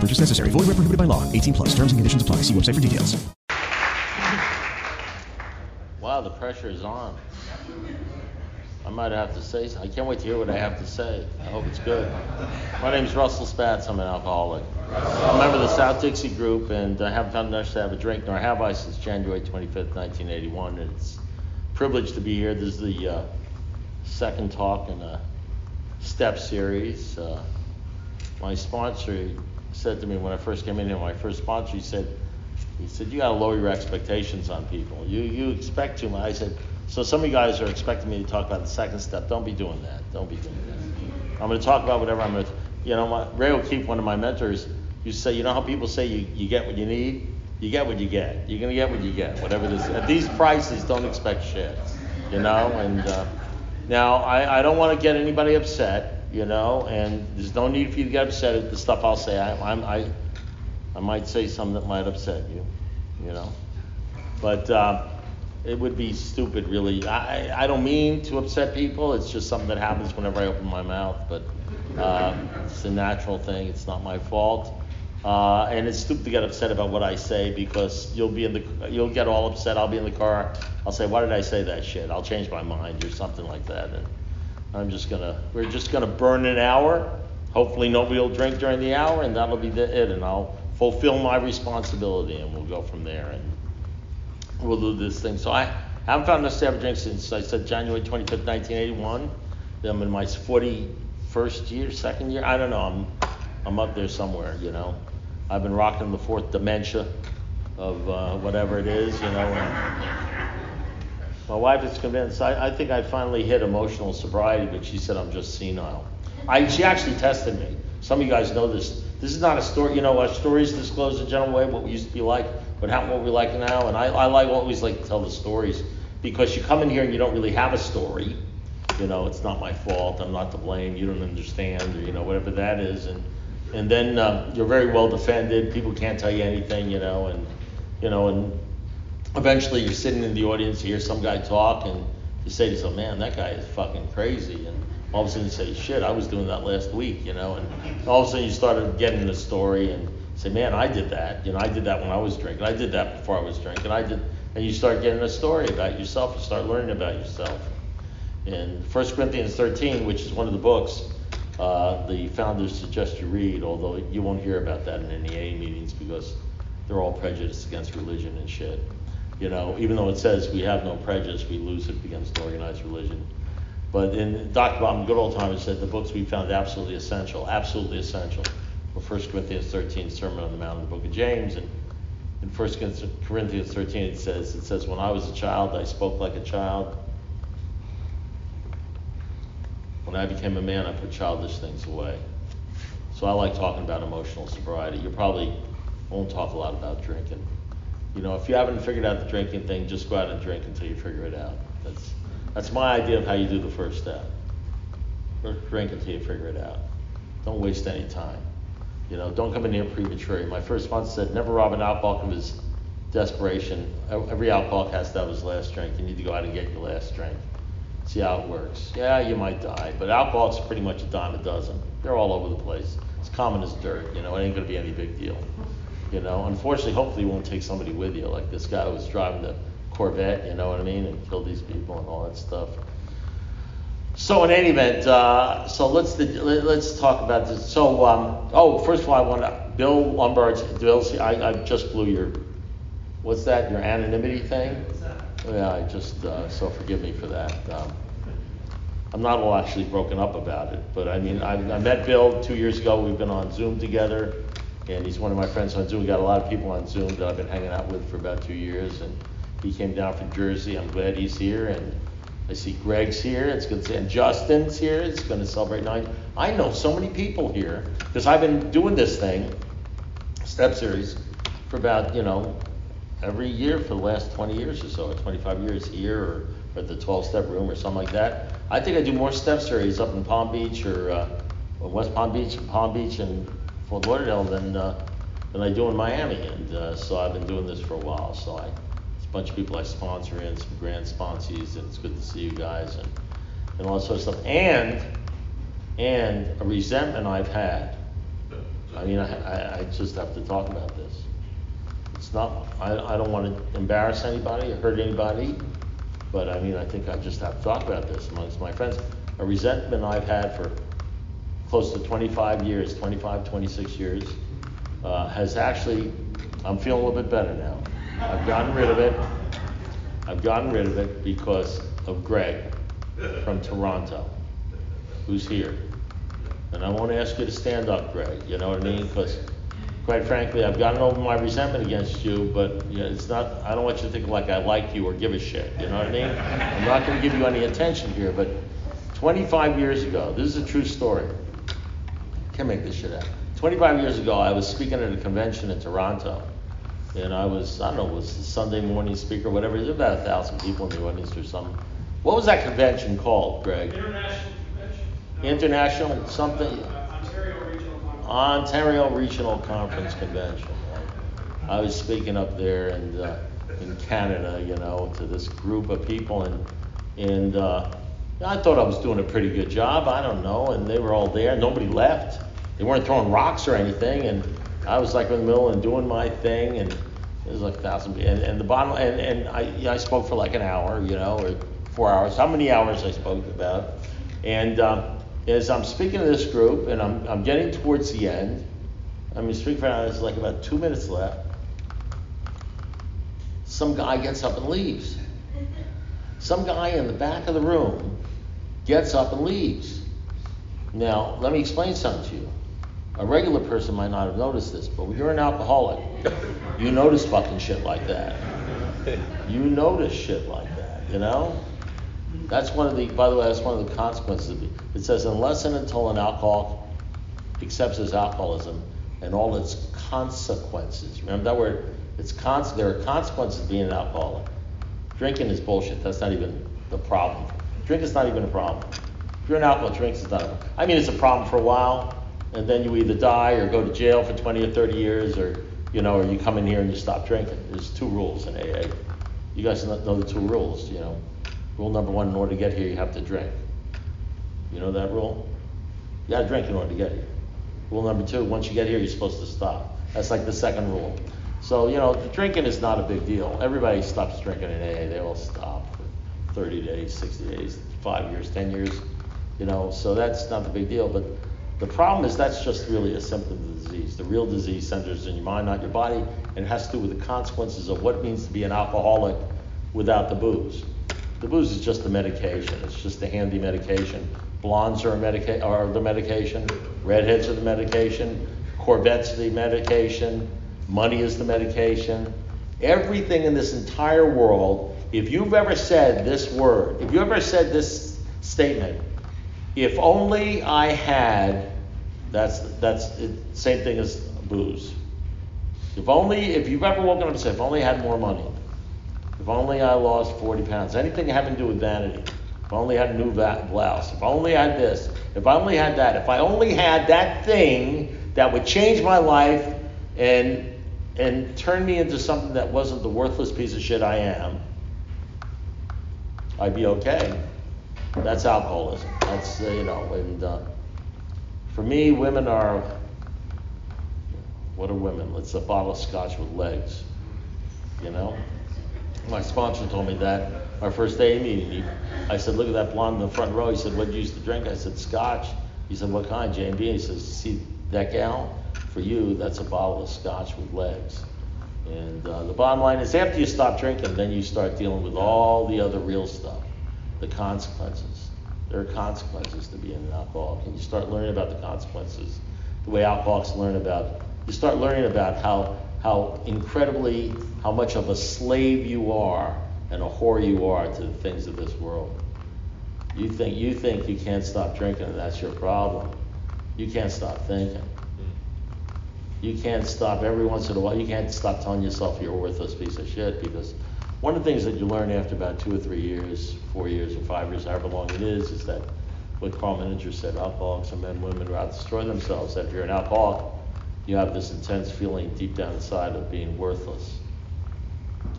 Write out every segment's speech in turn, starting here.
Purchase necessary. Void where prohibited by law. 18 plus. Terms and conditions apply. See website for details. Wow, the pressure is on. I might have to say. I can't wait to hear what I have to say. I hope it's good. My name is Russell Spatz. I'm an alcoholic. I'm a member of the South Dixie Group, and I haven't found enough to have a drink, nor have I since January 25th, 1981. And it's a privilege to be here. This is the uh, second talk in a step series. Uh, my sponsor said to me when I first came in here, my first sponsor, he said, he said, you got to lower your expectations on people. You you expect too much. I said, so some of you guys are expecting me to talk about the second step. Don't be doing that. Don't be doing that. I'm going to talk about whatever I'm going to. You know, my, Ray O'Keefe, one of my mentors, to say, you know how people say you, you get what you need? You get what you get. You're going to get what you get. Whatever this. At these prices, don't expect shit. You know, and uh, now I, I don't want to get anybody upset. You know, and there's no need for you to get upset at the stuff I'll say. I, I'm, I I might say something that might upset you, you know. But uh, it would be stupid, really. I, I don't mean to upset people. It's just something that happens whenever I open my mouth. But uh, it's a natural thing. It's not my fault. Uh, and it's stupid to get upset about what I say because you'll be in the you'll get all upset. I'll be in the car. I'll say, why did I say that shit? I'll change my mind or something like that. And I'm just gonna we're just gonna burn an hour. Hopefully nobody will drink during the hour, and that'll be the, it. And I'll fulfill my responsibility, and we'll go from there. And we'll do this thing. So I haven't found a drink since I said January 25th, 1981. I'm in my 41st year, second year. I don't know. I'm I'm up there somewhere. You know, I've been rocking the fourth dementia of uh, whatever it is. You know. And my wife is convinced. I, I think I finally hit emotional sobriety, but she said I'm just senile. I, she actually tested me. Some of you guys know this. This is not a story. You know, our stories disclose a general way what we used to be like, but how what we like now. And I, I like always like to tell the stories because you come in here and you don't really have a story. You know, it's not my fault. I'm not to blame. You don't understand, or you know, whatever that is. And and then uh, you're very well defended. People can't tell you anything. You know, and you know, and eventually you're sitting in the audience, you hear some guy talk, and you say to yourself, man, that guy is fucking crazy. And all of a sudden you say, shit, I was doing that last week, you know. And all of a sudden you started getting the story and say, man, I did that. You know, I did that when I was drinking. I did that before I was drinking. I did, and you start getting a story about yourself. You start learning about yourself. In 1 Corinthians 13, which is one of the books, uh, the founders suggest you read, although you won't hear about that in any AA meetings because they're all prejudiced against religion and shit. You know, even though it says we have no prejudice, we lose it against organized religion. But in Dr. Bob Good Old Times said the books we found absolutely essential, absolutely essential were 1 Corinthians 13, Sermon on the Mount, and the Book of James. And in 1 Corinthians 13, it says, it says, when I was a child, I spoke like a child. When I became a man, I put childish things away. So I like talking about emotional sobriety. You probably won't talk a lot about drinking. You know, if you haven't figured out the drinking thing, just go out and drink until you figure it out. That's that's my idea of how you do the first step. Drink until you figure it out. Don't waste any time. You know, don't come in here premature. My first sponsor said, never rob an alcoholic of his desperation. Every alcoholic has to have his last drink. You need to go out and get your last drink. See how it works. Yeah, you might die, but alcohol's pretty much a dime a dozen. They're all over the place. It's common as dirt. You know, it ain't gonna be any big deal. You know, unfortunately, hopefully you won't take somebody with you, like this guy who was driving the Corvette, you know what I mean, and killed these people and all that stuff. So in any event, uh, so let's let's talk about this. So um, oh, first of all, I want to Bill Lombard's Bill. I, I just blew your what's that? Your anonymity thing? Yeah, I just uh, so forgive me for that. Um, I'm not all actually broken up about it, but I mean, I, I met Bill two years ago. We've been on Zoom together, and he's one of my friends on Zoom. We got a lot of people on Zoom that I've been hanging out with for about two years, and he came down from Jersey. I'm glad he's here, and I see Greg's here. It's good to see, and Justin's here. It's going to celebrate nine. I know so many people here because I've been doing this thing, step series, for about you know every year for the last 20 years or so, or 25 years here, or, or at the 12-step room or something like that. I think I do more step series up in Palm Beach or, uh, West Palm Beach, Palm Beach, and Fort Lauderdale than uh, than I do in Miami. And uh, so I've been doing this for a while. So I, it's a bunch of people I sponsor in, some grand sponsees, and it's good to see you guys and and all that sort of stuff. And and a resentment I've had. I mean, I, I, I just have to talk about this. It's not, I, I don't want to embarrass anybody or hurt anybody, but I mean, I think I just have to talk about this amongst my friends. A resentment I've had for close to 25 years, 25, 26 years, uh, has actually, I'm feeling a little bit better now. I've gotten rid of it. I've gotten rid of it because of Greg from Toronto, who's here. And I won't ask you to stand up, Greg, you know what I mean? Because quite frankly, I've gotten over my resentment against you, but you know, it's not, I don't want you to think like I like you or give a shit, you know what I mean? I'm not going to give you any attention here, but 25 years ago, this is a true story. Can't make this shit up. 25 years ago, I was speaking at a convention in Toronto, and I was, I don't know, was the Sunday morning speaker, whatever. There's about a thousand people in the audience or something. What was that convention called, Greg? International Convention. International something? Uh, Ontario Regional Conference. Ontario Regional Conference Convention. I was speaking up there and uh, in Canada, you know, to this group of people, and and uh, I thought I was doing a pretty good job. I don't know, and they were all there. Nobody left. They weren't throwing rocks or anything, and I was like in the middle and doing my thing, and it was like a thousand. And, and the bottom, and and I yeah, I spoke for like an hour, you know, or four hours. How many hours I spoke about? And um, as I'm speaking to this group, and I'm I'm getting towards the end. I mean, speaking for an hour, there's like about two minutes left. Some guy gets up and leaves. Some guy in the back of the room gets up and leaves. Now, let me explain something to you. A regular person might not have noticed this, but when you're an alcoholic, you notice fucking shit like that. You notice shit like that, you know? That's one of the, by the way, that's one of the consequences. Of it. it says, unless and until an alcoholic accepts his alcoholism and all its consequences. Remember that word? It's cons- there are consequences of being an alcoholic. Drinking is bullshit. That's not even the problem. Drink is not even a problem. If you're an alcoholic, drink is not a problem. I mean, it's a problem for a while, and then you either die or go to jail for 20 or 30 years, or you know, or you come in here and you stop drinking. There's two rules in AA. You guys know the two rules. You know, rule number one: in order to get here, you have to drink. You know that rule? You got to drink in order to get here. Rule number two: once you get here, you're supposed to stop. That's like the second rule. So, you know, drinking is not a big deal. Everybody stops drinking in AA. They all stop for 30 days, 60 days, five years, 10 years, you know, so that's not the big deal. But the problem is that's just really a symptom of the disease. The real disease centers in your mind, not your body, and it has to do with the consequences of what it means to be an alcoholic without the booze. The booze is just the medication. It's just a handy medication. Blondes are, medica- are the medication. Redheads are the medication. Corvettes are the medication. Money is the medication. Everything in this entire world, if you've ever said this word, if you ever said this statement, if only I had, that's that's the same thing as booze. If only, if you've ever woken up and said, if only I had more money, if only I lost 40 pounds, anything having to do with vanity, if only I had a new blouse, if only I had this, if I only had that, if I only had that thing that would change my life and and turn me into something that wasn't the worthless piece of shit I am, I'd be okay. That's alcoholism. That's uh, you know, and uh, for me, women are what are women? It's a bottle of scotch with legs. You know, my sponsor told me that our first day meeting. He, I said, look at that blonde in the front row. He said, what you used to drink? I said, scotch. He said, what kind? J and B. He says, see that gal? For you, that's a bottle of scotch with legs. And uh, the bottom line is, after you stop drinking, then you start dealing with all the other real stuff, the consequences. There are consequences to being an alcoholic, and you start learning about the consequences. The way alcoholics learn about, you start learning about how how incredibly, how much of a slave you are and a whore you are to the things of this world. You think you think you can't stop drinking, and that's your problem. You can't stop thinking. You can't stop every once in a while. You can't stop telling yourself you're a worthless piece of shit because one of the things that you learn after about two or three years, four years, or five years, however long it is, is that what Karl Menninger said: alcoholics are men, women who out destroy themselves. That if you're an alcoholic, you have this intense feeling deep down inside of being worthless,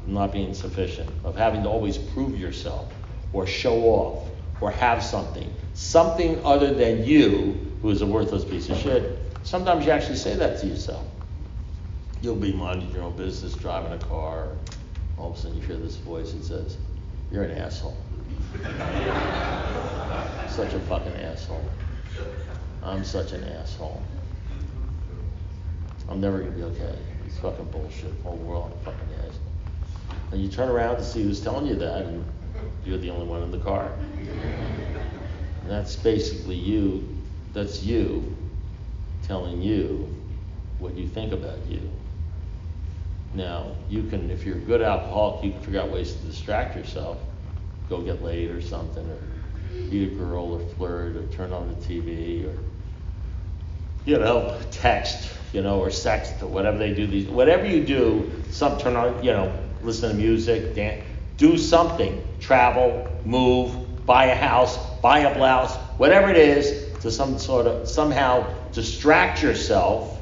not being sufficient, of having to always prove yourself or show off or have something, something other than you, who is a worthless piece of shit. Sometimes you actually say that to yourself. You'll be minding your own business, driving a car. All of a sudden, you hear this voice that says, "You're an asshole." such a fucking asshole. I'm such an asshole. I'm never gonna be okay. It's fucking bullshit. Whole world, I'm fucking asshole. And you turn around to see who's telling you that, and you're the only one in the car. And that's basically you. That's you telling you what you think about you. Now, you can, if you're a good alcoholic, you can figure out ways to distract yourself. Go get laid or something, or meet a girl, or flirt, or turn on the TV, or you know, text, you know, or sext, or whatever they do. These, whatever you do, some turn on, you know, listen to music, dance, do something, travel, move, buy a house, buy a blouse, whatever it is, to some sort of somehow distract yourself,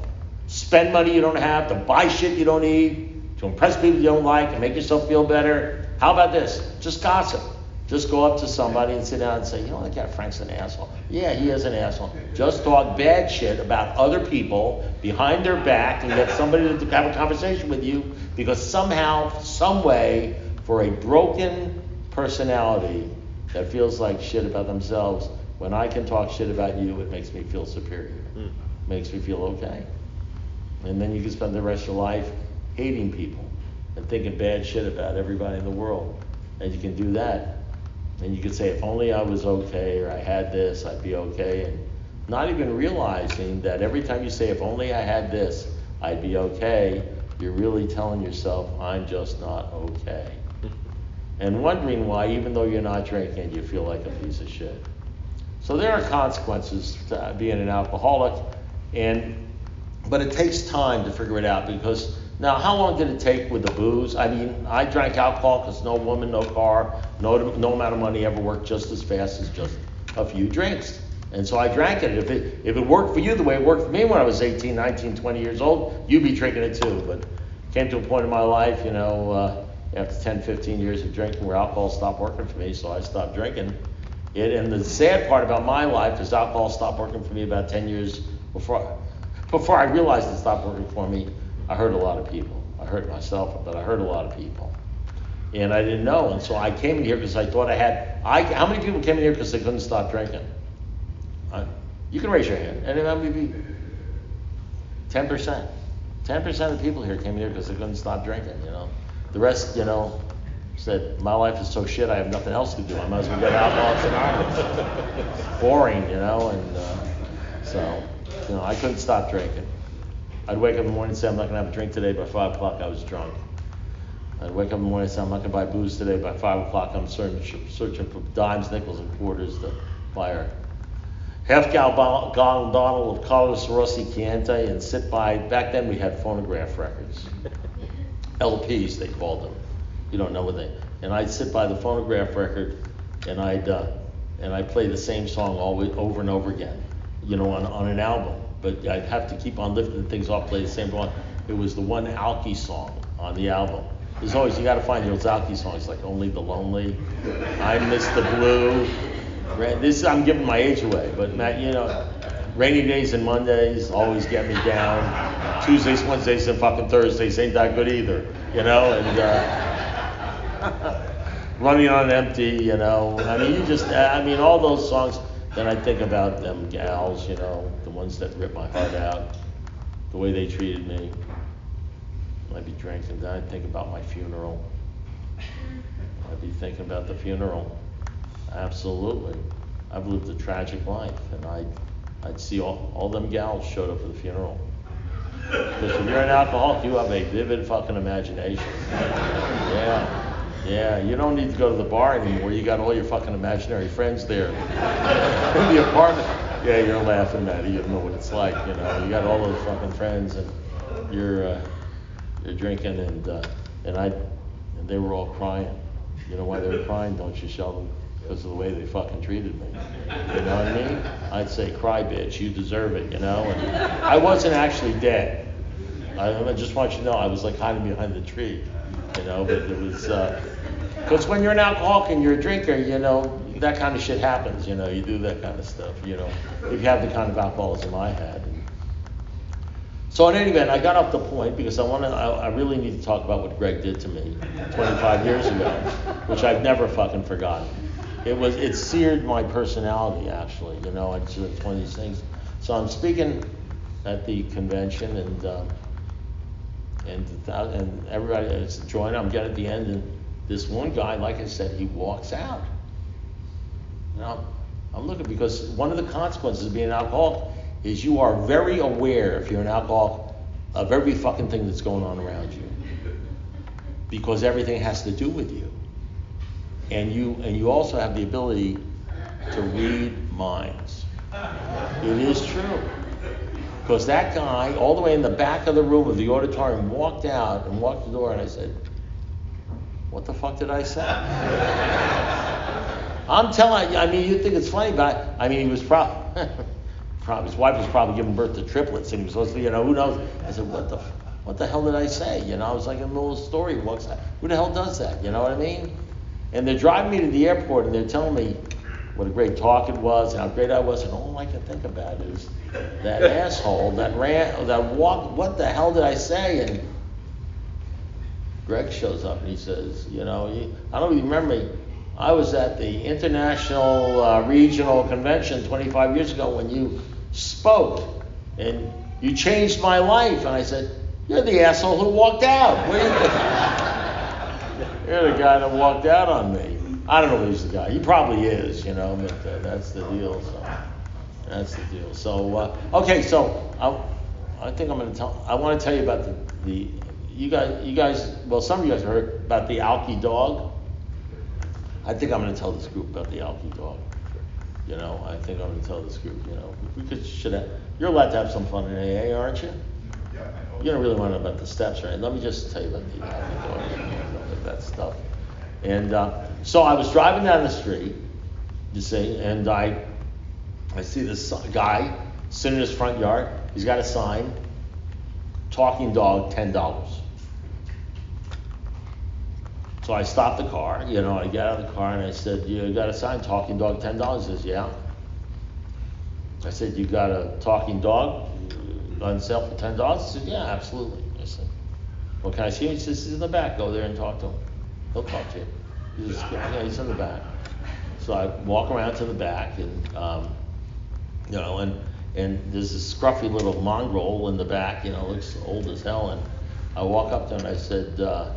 spend money you don't have, to buy shit you don't need, to impress people you don't like, and make yourself feel better. How about this? Just gossip. Just go up to somebody and sit down and say, you know, that guy Frank's an asshole. Yeah, he is an asshole. Just talk bad shit about other people behind their back and get somebody to have a conversation with you because somehow, some way, for a broken personality that feels like shit about themselves, when I can talk shit about you, it makes me feel superior. Mm. Makes me feel okay. And then you can spend the rest of your life hating people and thinking bad shit about everybody in the world. And you can do that and you could say, if only I was okay or I had this, I'd be okay. And not even realizing that every time you say, if only I had this, I'd be okay, you're really telling yourself, I'm just not okay. and wondering why, even though you're not drinking, you feel like a piece of shit. So there are consequences to being an alcoholic, and but it takes time to figure it out because now, how long did it take with the booze? I mean, I drank alcohol because no woman, no car, no, no amount of money ever worked just as fast as just a few drinks. And so I drank it. If it if it worked for you the way it worked for me when I was 18, 19, 20 years old, you'd be drinking it too. But came to a point in my life, you know, uh, after 10, 15 years of drinking, where alcohol stopped working for me, so I stopped drinking it. And the sad part about my life is alcohol stopped working for me about 10 years before before I realized it stopped working for me. I hurt a lot of people. I hurt myself, but I hurt a lot of people. And I didn't know. And so I came in here because I thought I had. I, how many people came in here because they couldn't stop drinking? You can raise your hand. And maybe 10%. 10% of the people here came in here because they couldn't stop drinking, you know. The rest, you know, said, my life is so shit, I have nothing else to do. I might as well get out Alcoholics Anonymous. Boring, you know, and uh, so, you know, I couldn't stop drinking. I'd wake up in the morning and say, I'm not going to have a drink today. By 5 o'clock, I was drunk. I'd wake up in the morning and say, I'm not going to buy booze today. By 5 o'clock, I'm searching, searching for dimes, nickels, and quarters to buy a half gallon bottle of Carlos Rossi Chianti and sit by. Back then, we had phonograph records. LPs, they called them. You don't know what they. And I'd sit by the phonograph record and I'd, uh, and I'd play the same song always, over and over again, you know, on, on an album but I'd have to keep on lifting things off, play the same one. It was the one Alki song on the album. There's always you got to find those Alki songs like Only the Lonely, I Miss the Blue. This I'm giving my age away, but Matt, you know, rainy days and Mondays always get me down. Tuesdays, Wednesdays, and fucking Thursdays ain't that good either, you know, and. Uh, running on empty, you know. I mean, you just, I mean, all those songs. Then I think about them gals, you know, the ones that ripped my heart out, the way they treated me. I'd be drinking, then I'd think about my funeral. I'd be thinking about the funeral. Absolutely. I've lived a tragic life, and I'd, I'd see all, all them gals showed up for the funeral. Because if you're an alcoholic, you have a vivid fucking imagination. Yeah. Yeah, you don't need to go to the bar anymore. You got all your fucking imaginary friends there. In the apartment. Yeah, you're laughing, Maddie. You don't know what it's like, you know. You got all those fucking friends, and you're uh, you're drinking, and uh, and I and they were all crying. You know why they were crying? Don't you, Sheldon? Because of the way they fucking treated me. You know what I mean? I'd say, cry, bitch. You deserve it. You know. And I wasn't actually dead. I, I just want you to know I was like hiding behind the tree. You know, but it was. Because when you're an alcoholic and you're a drinker, you know, that kind of shit happens. You know, you do that kind of stuff. You know, if you have the kind of alcoholism I had. So in any event, I got off the point because I want to. I, I really need to talk about what Greg did to me 25 years ago, which I've never fucking forgotten. It was it seared my personality actually. You know, it's, one of these things. So I'm speaking at the convention and. Um, and, and everybody is joining. I'm getting at the end, and this one guy, like I said, he walks out. Now, I'm looking because one of the consequences of being an alcoholic is you are very aware, if you're an alcoholic, of every fucking thing that's going on around you. Because everything has to do with you. And you and you also have the ability to read minds. It is true. Because that guy, all the way in the back of the room of the auditorium, walked out and walked the door, and I said, What the fuck did I say? I'm telling you, I mean, you think it's funny, but I, I mean, he was probably, his wife was probably giving birth to triplets, and he was supposed to, you know, who knows? I said, What the, what the hell did I say? You know, I was like in the middle of the story. He walks out. Who the hell does that? You know what I mean? And they're driving me to the airport, and they're telling me what a great talk it was, and how great I was, and all I can think about is that asshole that ran, that walked. What the hell did I say? And Greg shows up and he says, you know, I don't even remember. I was at the International uh, Regional Convention 25 years ago when you spoke, and you changed my life. And I said, you're the asshole who walked out. What are you You're the guy that walked out on me. I don't know he's the guy. He probably is, you know, but uh, that's the deal. So that's the deal. So uh, okay, so I, I think I'm going to tell. I want to tell you about the, the you guys. You guys. Well, some of you guys heard about the Alki dog. I think I'm going to tell this group about the Alki dog. You know, I think I'm going to tell this group. You know, we could should have. You're allowed to have some fun in AA, aren't you? You don't really want to know about the steps, right? Let me just tell you about the Alki dog. Know, that stuff. And uh, so I was driving down the street, you see, and I I see this guy sitting in his front yard. He's got a sign, talking dog, ten dollars. So I stopped the car, you know, I get out of the car and I said, You got a sign, talking dog, ten dollars? He says, Yeah. I said, You got a talking dog on sale for ten dollars? He said, Yeah, absolutely. I said, Well, can I see him? He says, He's in the back. Go there and talk to him. He'll talk to you. He says, Yeah, he's in the back. So I walk around to the back and um, you know, and and there's this scruffy little mongrel in the back, you know, looks old as hell. And I walk up to him and I said, uh,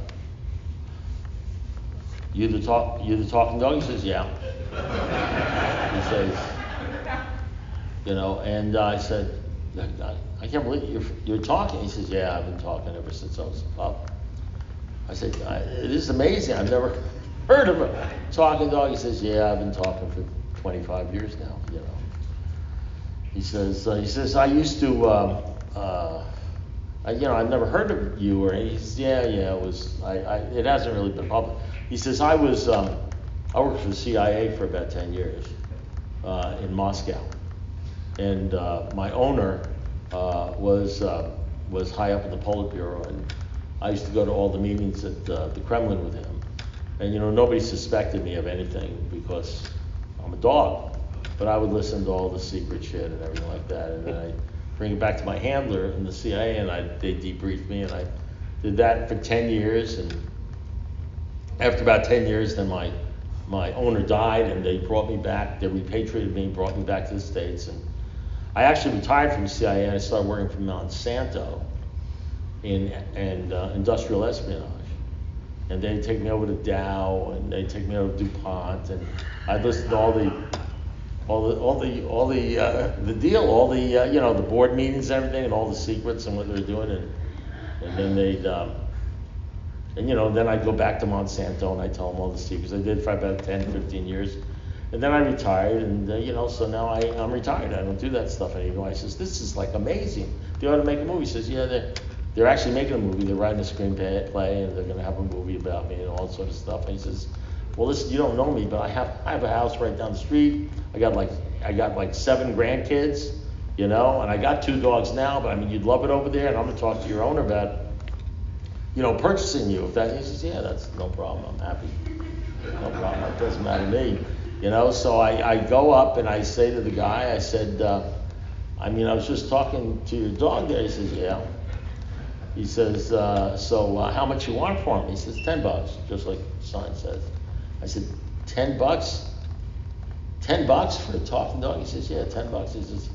"You the talk, you the talking dog?" He says, "Yeah." he says, "You know," and I said, I, "I can't believe you're you're talking." He says, "Yeah, I've been talking ever since I was a pup." I said, "It is amazing. I've never heard of a talking dog." He says, "Yeah, I've been talking for 25 years now." You know. He says, uh, he says, I used to, uh, uh, I, you know, I've never heard of you, or he says, yeah, yeah, it was, I, I, it hasn't really been public. He says, I was, um, I worked for the CIA for about 10 years uh, in Moscow, and uh, my owner uh, was uh, was high up in the Politburo, and I used to go to all the meetings at uh, the Kremlin with him, and you know, nobody suspected me of anything because I'm a dog. But I would listen to all the secret shit and everything like that, and then I bring it back to my handler in the CIA, and I they debriefed me, and I did that for 10 years, and after about 10 years, then my my owner died, and they brought me back. They repatriated me, brought me back to the states, and I actually retired from CIA, and I started working for Monsanto in and uh, industrial espionage. And they'd take me over to Dow, and they'd take me over to DuPont, and I'd listen to all the all the all the all the uh, the deal, all the uh, you know the board meetings, and everything, and all the secrets and what they were doing, and and then they'd um, and you know then I'd go back to Monsanto and I tell them all the secrets. I did for about 10, 15 years, and then I retired, and uh, you know so now I I'm retired. I don't do that stuff anymore. I says this is like amazing. They ought to make a movie. He says yeah they're, They're actually making a movie. They're writing a screenplay, play, and they're going to have a movie about me and all that sort of stuff. And he says, "Well, listen, you don't know me, but I have I have a house right down the street. I got like I got like seven grandkids, you know, and I got two dogs now. But I mean, you'd love it over there, and I'm going to talk to your owner about, you know, purchasing you. If that, he says, yeah, that's no problem. I'm happy. No problem. It doesn't matter to me, you know. So I, I go up and I say to the guy, I said, uh, I mean, I was just talking to your dog there. He says, yeah. He says, uh, so uh, how much you want for him? He says, 10 bucks, just like the sign says. I said, 10 bucks? 10 bucks for a talking dog? He says, yeah, 10 bucks. He says,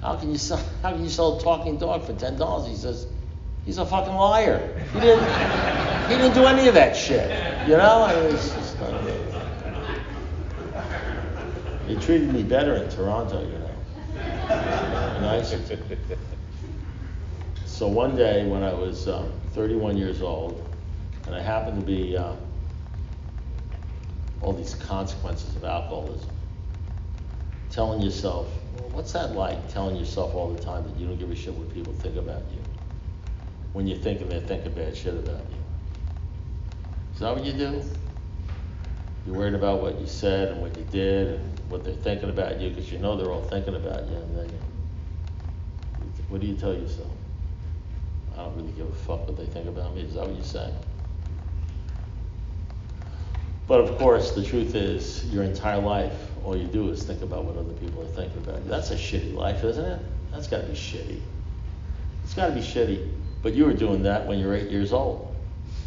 how can you sell, how can you sell a talking dog for $10? He says, he's a fucking liar. He didn't, he didn't do any of that shit. You know? I mean, just, uh, he treated me better in Toronto, you know. Nice. So one day when I was um, 31 years old, and I happened to be um, all these consequences of alcoholism, telling yourself, well, what's that like? Telling yourself all the time that you don't give a shit what people think about you. When you're thinking they're thinking bad shit about you. Is that what you do? You're worried about what you said and what you did and what they're thinking about you because you know they're all thinking about you. And then you, what do you tell yourself? I don't really give a fuck what they think about me. Is that what you say? But of course, the truth is, your entire life, all you do is think about what other people are thinking about you. That's a shitty life, isn't it? That's got to be shitty. It's got to be shitty. But you were doing that when you were eight years old.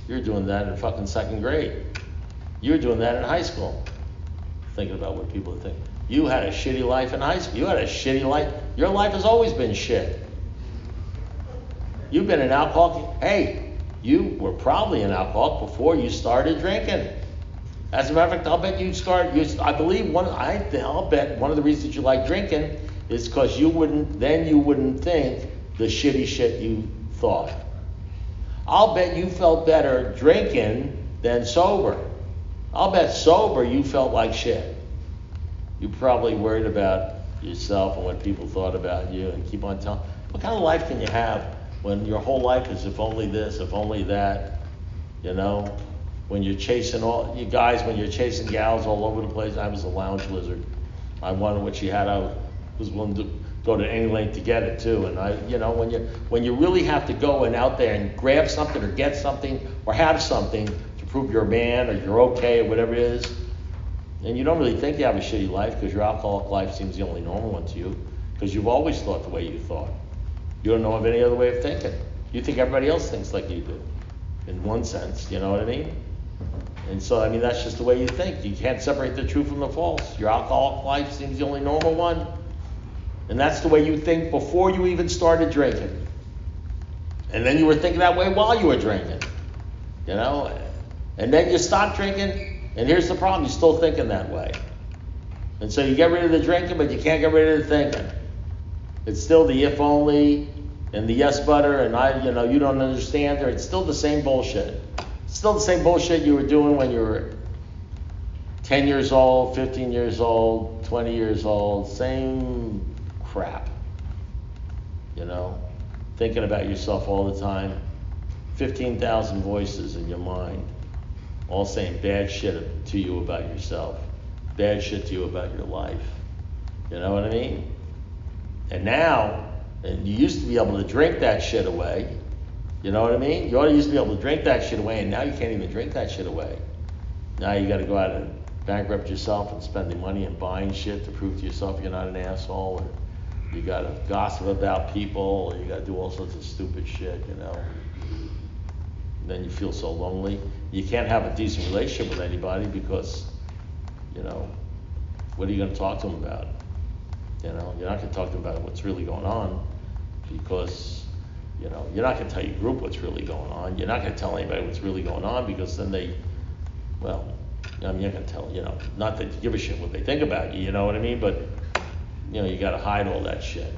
You were doing that in fucking second grade. You were doing that in high school, thinking about what people thinking. You had a shitty life in high school. You had a shitty life. Your life has always been shit. You've been an alcoholic. Hey, you were probably an alcoholic before you started drinking. As a matter of fact, I'll bet you start. You, I believe one. I I'll bet one of the reasons you like drinking is because you wouldn't. Then you wouldn't think the shitty shit you thought. I'll bet you felt better drinking than sober. I'll bet sober you felt like shit. You probably worried about yourself and what people thought about you, and keep on telling. What kind of life can you have when your whole life is if only this, if only that, you know? When you're chasing all you guys, when you're chasing gals all over the place. I was a lounge lizard. I wanted what she had. I was willing to go to any length to get it too. And I, you know, when you when you really have to go and out there and grab something or get something or have something to prove you're a man or you're okay or whatever it is, and you don't really think you have a shitty life because your alcoholic life seems the only normal one to you because you've always thought the way you thought. You don't know of any other way of thinking. You think everybody else thinks like you do, in one sense. You know what I mean? And so, I mean, that's just the way you think. You can't separate the true from the false. Your alcoholic life seems the only normal one. And that's the way you think before you even started drinking. And then you were thinking that way while you were drinking. You know? And then you stop drinking, and here's the problem you're still thinking that way. And so you get rid of the drinking, but you can't get rid of the thinking. It's still the if only and the yes butter, and I, you know, you don't understand her. It's still the same bullshit. It's Still the same bullshit you were doing when you were 10 years old, 15 years old, 20 years old. Same crap. You know? Thinking about yourself all the time. 15,000 voices in your mind, all saying bad shit to you about yourself, bad shit to you about your life. You know what I mean? And now, and you used to be able to drink that shit away. You know what I mean? You used to be able to drink that shit away, and now you can't even drink that shit away. Now you got to go out and bankrupt yourself and spend the money and buying shit to prove to yourself you're not an asshole. And you got to gossip about people. You got to do all sorts of stupid shit, you know. And then you feel so lonely. You can't have a decent relationship with anybody because, you know, what are you going to talk to them about? You know, you're not going to talk to them about what's really going on because You know, you're not going to tell your group what's really going on. You're not going to tell anybody what's really going on because then they, well, I mean, you're going to tell, you know, not that you give a shit what they think about you, you know what I mean? But, you know, you got to hide all that shit.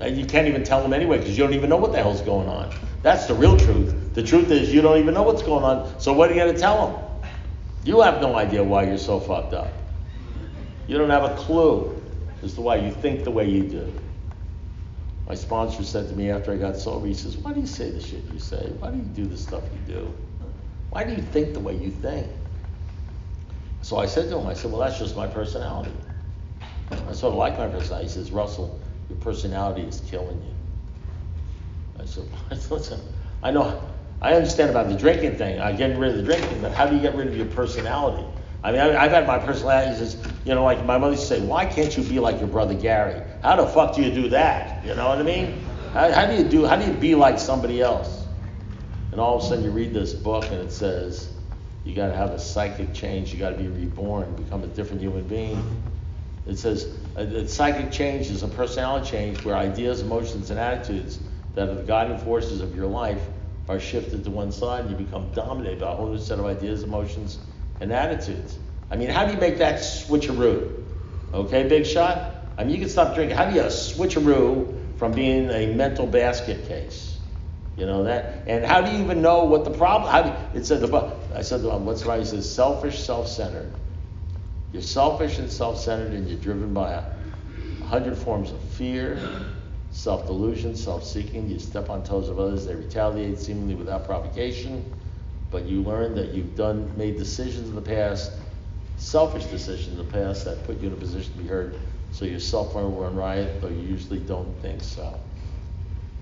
You can't even tell them anyway because you don't even know what the hell's going on. That's the real truth. The truth is you don't even know what's going on. So what are you going to tell them? You have no idea why you're so fucked up. You don't have a clue as to why you think the way you do. My sponsor said to me after I got sober, he says, Why do you say the shit you say? Why do you do the stuff you do? Why do you think the way you think? So I said to him, I said, Well, that's just my personality. I sort of like my personality. He says, Russell, your personality is killing you. I said, Listen, I know, I understand about the drinking thing. I'm getting rid of the drinking, but how do you get rid of your personality? I mean, I, have had my personality. Says, you know, like my mother used to say, why can't you be like your brother Gary? How the fuck do you do that? You know what I mean? How, how do you do? How do you be like somebody else? And all of a sudden, you read this book, and it says, you got to have a psychic change. You got to be reborn, become a different human being. It says uh, a, a psychic change is a personality change where ideas, emotions, and attitudes that are the guiding forces of your life are shifted to one side, and you become dominated by a whole new set of ideas, emotions, and attitudes. I mean, how do you make that switcheroo? Okay, big shot? I mean, you can stop drinking. How do you switcheroo from being a mental basket case? You know that, and how do you even know what the problem? How do it said the I said the what's right? He says selfish, self-centered. You're selfish and self-centered, and you're driven by a hundred forms of fear, self-delusion, self-seeking. You step on toes of others. They retaliate seemingly without provocation but you learn that you've done made decisions in the past, selfish decisions in the past that put you in a position to be heard. So your self will run riot, though you usually don't think so.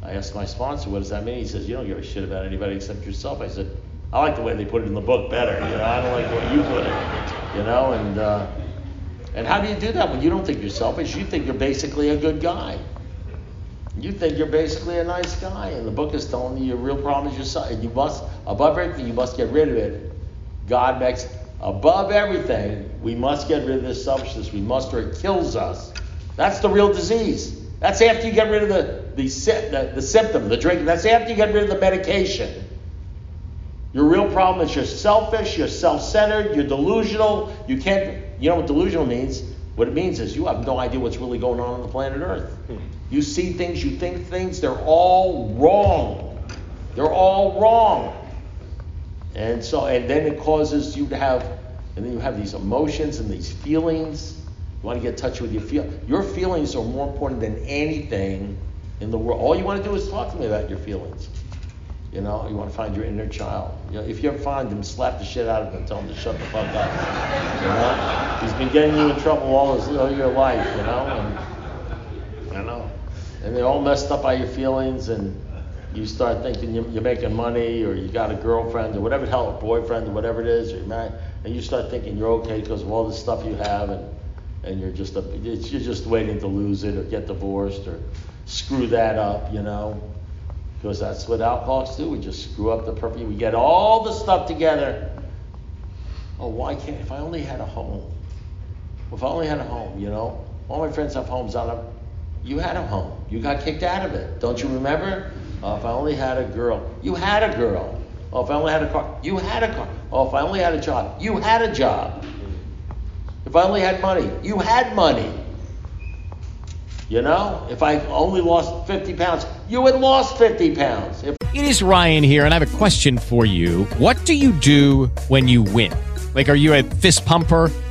I asked my sponsor, what does that mean? He says, you don't give a shit about anybody except yourself. I said, I like the way they put it in the book better. You know, I don't like way you put it. You know, and uh, and how do you do that when you don't think you're selfish? You think you're basically a good guy. You think you're basically a nice guy, and the book is telling you your real problem is yourself. You must, above everything, you must get rid of it. God makes above everything, we must get rid of this selfishness. We must, or it kills us. That's the real disease. That's after you get rid of the the, the, the symptom, the drink. That's after you get rid of the medication. Your real problem is you're selfish, you're self-centered, you're delusional. You can't. You know what delusional means? What it means is you have no idea what's really going on on the planet Earth. Hmm. You see things, you think things, they're all wrong. They're all wrong. And so, and then it causes you to have, and then you have these emotions and these feelings. You want to get in touch with your feel. Your feelings are more important than anything in the world. All you want to do is talk to me about your feelings. You know, you want to find your inner child. You know, if you ever find him, slap the shit out of him and tell him to shut the fuck up. You know, he's been getting you in trouble all, his, all your life. You know, and I know and they're all messed up by your feelings, and you start thinking you're, making money, or you got a girlfriend, or whatever the hell, a boyfriend, or whatever it is, or you're married, and you start thinking you're okay because of all the stuff you have, and and you're just a, you're just waiting to lose it or get divorced or screw that up, you know, because that's what alcoholics do. We just screw up the perfect. We get all the stuff together. Oh, why can't? If I only had a home. If I only had a home, you know. All my friends have homes. I don't you had a home. You got kicked out of it. Don't you remember? Oh, if I only had a girl. You had a girl. Oh, if I only had a car. You had a car. Oh, if I only had a job. You had a job. If I only had money. You had money. You know, if I only lost 50 pounds, you had lost 50 pounds. If- it is Ryan here, and I have a question for you. What do you do when you win? Like, are you a fist pumper?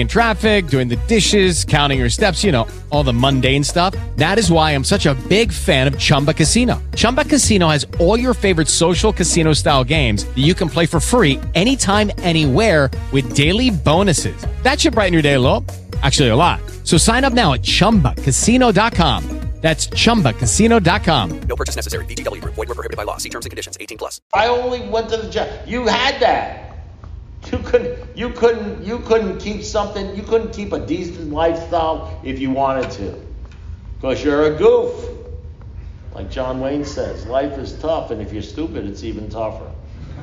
in traffic, doing the dishes, counting your steps, you know, all the mundane stuff. That is why I'm such a big fan of Chumba Casino. Chumba Casino has all your favorite social casino style games that you can play for free anytime, anywhere with daily bonuses. That should brighten your day a little. Actually, a lot. So sign up now at chumbacasino.com. That's chumbacasino.com. No purchase necessary. VGW Group. Void were prohibited by law. See terms and conditions. 18 plus. I only went to the job. You had that. You couldn't. You couldn't. You couldn't keep something. You couldn't keep a decent lifestyle if you wanted to, because you're a goof. Like John Wayne says, life is tough, and if you're stupid, it's even tougher.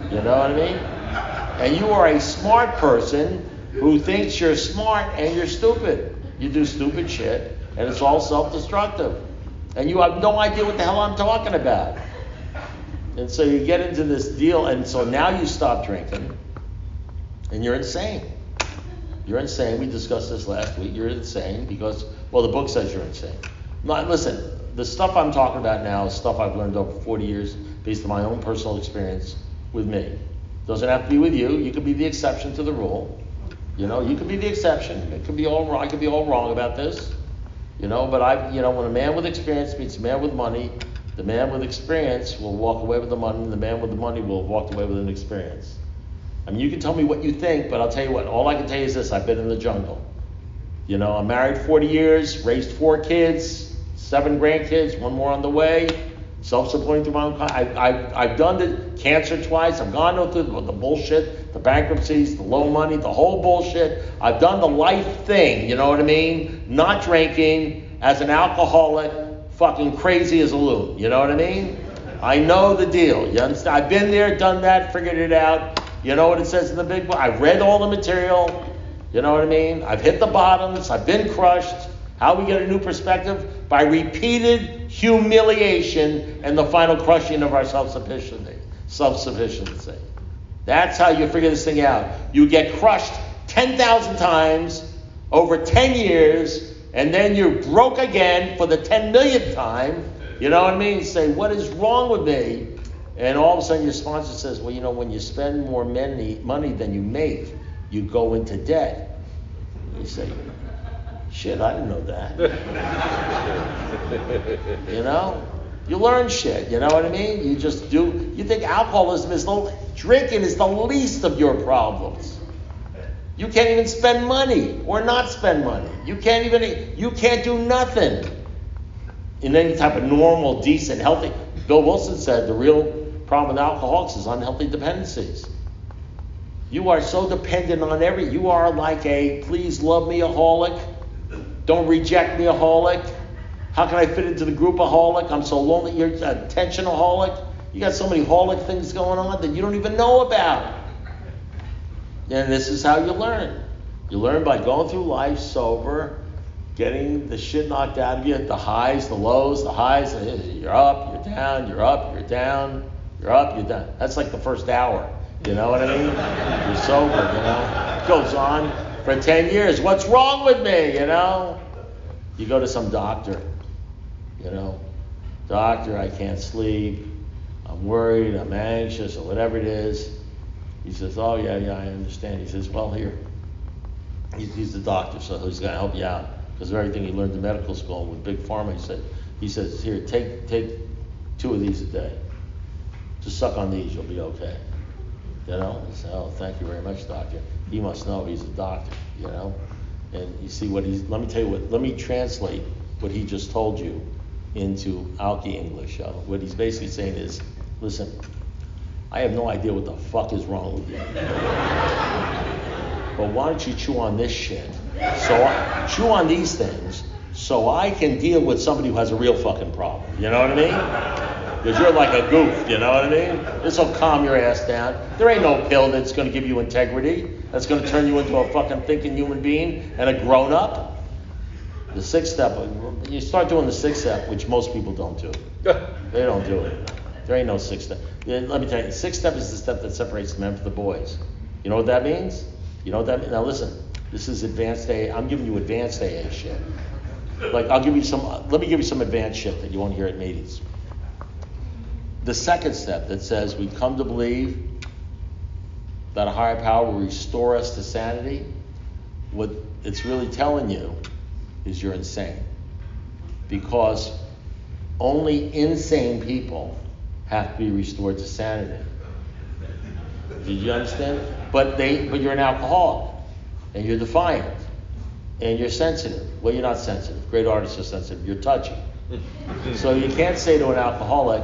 You know what I mean? And you are a smart person who thinks you're smart and you're stupid. You do stupid shit, and it's all self-destructive. And you have no idea what the hell I'm talking about. And so you get into this deal, and so now you stop drinking, and you're insane. You're insane. We discussed this last week. You're insane because, well, the book says you're insane. Not, listen, the stuff I'm talking about now is stuff I've learned over 40 years based on my own personal experience with me. Doesn't have to be with you. You could be the exception to the rule. You know, you could be the exception. It could be all wrong. I could be all wrong about this. You know, but I, you know, when a man with experience meets a man with money, the man with experience will walk away with the money, and the man with the money will walk away with an experience. I mean, you can tell me what you think, but I'll tell you what. All I can tell you is this: I've been in the jungle. You know, I'm married 40 years, raised four kids, seven grandkids, one more on the way, self-supporting through my own. I, I, I've done the cancer twice. I've gone through the, the bullshit, the bankruptcies, the low money, the whole bullshit. I've done the life thing. You know what I mean? Not drinking as an alcoholic, fucking crazy as a loon. You know what I mean? I know the deal. You understand? I've been there, done that, figured it out. You know what it says in the big book? I've read all the material. You know what I mean? I've hit the bottoms. I've been crushed. How we get a new perspective? By repeated humiliation and the final crushing of our self-sufficiency. Self-sufficiency. That's how you figure this thing out. You get crushed 10,000 times over 10 years, and then you're broke again for the 10 millionth time. You know what I mean? Say, what is wrong with me? And all of a sudden your sponsor says, well, you know, when you spend more money, money than you make, you go into debt. You say, shit, I didn't know that. you know? You learn shit, you know what I mean? You just do, you think alcoholism is the, drinking is the least of your problems. You can't even spend money or not spend money. You can't even, you can't do nothing in any type of normal, decent, healthy. Bill Wilson said the real problem with alcoholics is unhealthy dependencies. You are so dependent on every. You are like a please love me aholic, don't reject me aholic. How can I fit into the group aholic? I'm so lonely. You're attention aholic. You got so many holic things going on that you don't even know about. And this is how you learn. You learn by going through life sober, getting the shit knocked out of you, the highs, the lows, the highs. You're up, you're down, you're up, you're down, you're up, you're done. That's like the first hour. You know what I mean? You're sober, you know. It goes on for 10 years. What's wrong with me, you know? You go to some doctor, you know. Doctor, I can't sleep. I'm worried, I'm anxious, or whatever it is. He says, Oh, yeah, yeah, I understand. He says, Well, here. He's, he's the doctor, so he's going to help you out. Because of everything he learned in medical school with Big Pharma, he said, he says, Here, take, take two of these a day. Just suck on these, you'll be okay. You know? Oh, thank you very much, doctor. He must know he's a doctor, you know? And you see what he's, let me tell you what, let me translate what he just told you into Alki English. Uh, what he's basically saying is, listen, I have no idea what the fuck is wrong with you. but why don't you chew on this shit? So I, chew on these things so I can deal with somebody who has a real fucking problem. You know what I mean? Because you're like a goof, you know what I mean? This will calm your ass down. There ain't no pill that's going to give you integrity, that's going to turn you into a fucking thinking human being and a grown up. The sixth step, you start doing the sixth step, which most people don't do. They don't do it. There ain't no sixth step. Let me tell you, the sixth step is the step that separates the men from the boys. You know what that means? You know what that means? Now listen, this is advanced AA. I'm giving you advanced AA shit. Like I'll give you some. Let me give you some advanced shit that you won't hear at meetings. The second step that says we've come to believe that a higher power will restore us to sanity. What it's really telling you is you're insane. Because only insane people have to be restored to sanity. Did you understand? But they but you're an alcoholic and you're defiant and you're sensitive. Well, you're not sensitive. Great artists are sensitive. You're touchy. So you can't say to an alcoholic,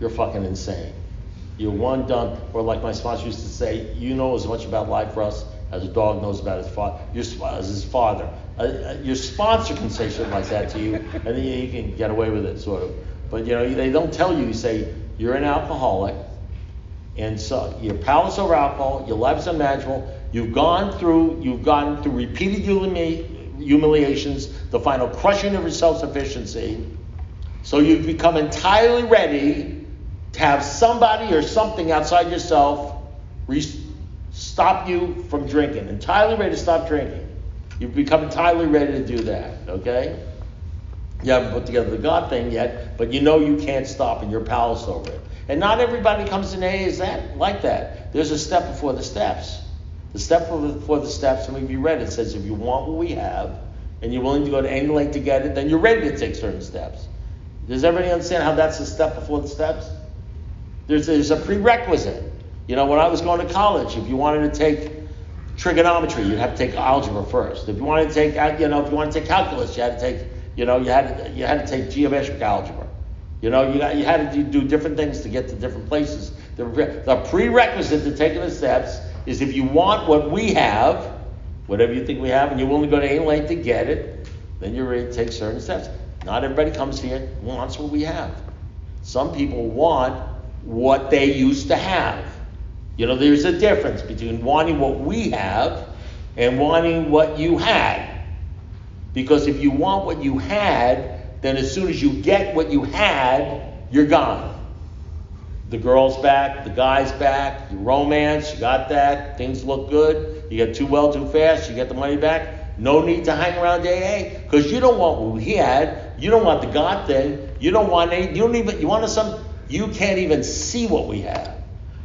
you're fucking insane. You're one dumb, or like my sponsor used to say, you know as much about life for us as a dog knows about his father. Your as his father. Uh, uh, your sponsor can say shit like that to you, and then you can get away with it, sort of. But you know, they don't tell you. You say you're an alcoholic, and so your powerless over alcohol, your life's unmanageable. You've gone through, you've gone through repeated humili- humiliations, the final crushing of your self-sufficiency. So you've become entirely ready to have somebody or something outside yourself re- stop you from drinking. Entirely ready to stop drinking. You've become entirely ready to do that. Okay? You haven't put together the God thing yet, but you know you can't stop and you're powerless over it. And not everybody comes in AA is that like that. There's a step before the steps. The step before the steps, and you read it, says if you want what we have and you're willing to go to any length to get it, then you're ready to take certain steps. Does everybody understand how that's the step before the steps? There's, there's a prerequisite. You know, when I was going to college, if you wanted to take trigonometry, you'd have to take algebra first. If you wanted to take, uh, you know, if you wanted to take calculus, you had to take, you know, you had to, you had to take geometric algebra. You know, you, got, you had to do different things to get to different places. The, the prerequisite to taking the steps is if you want what we have, whatever you think we have, and you're willing to go to any length to get it, then you're ready to take certain steps. Not everybody comes here and wants what we have. Some people want what they used to have. You know, there's a difference between wanting what we have and wanting what you had. Because if you want what you had, then as soon as you get what you had, you're gone. The girl's back, the guy's back, you romance, you got that, things look good, you get too well too fast, you get the money back. No need to hang around AA because you don't want what he had. You don't want the God thing. You don't want any. You don't even. You want some. You can't even see what we have.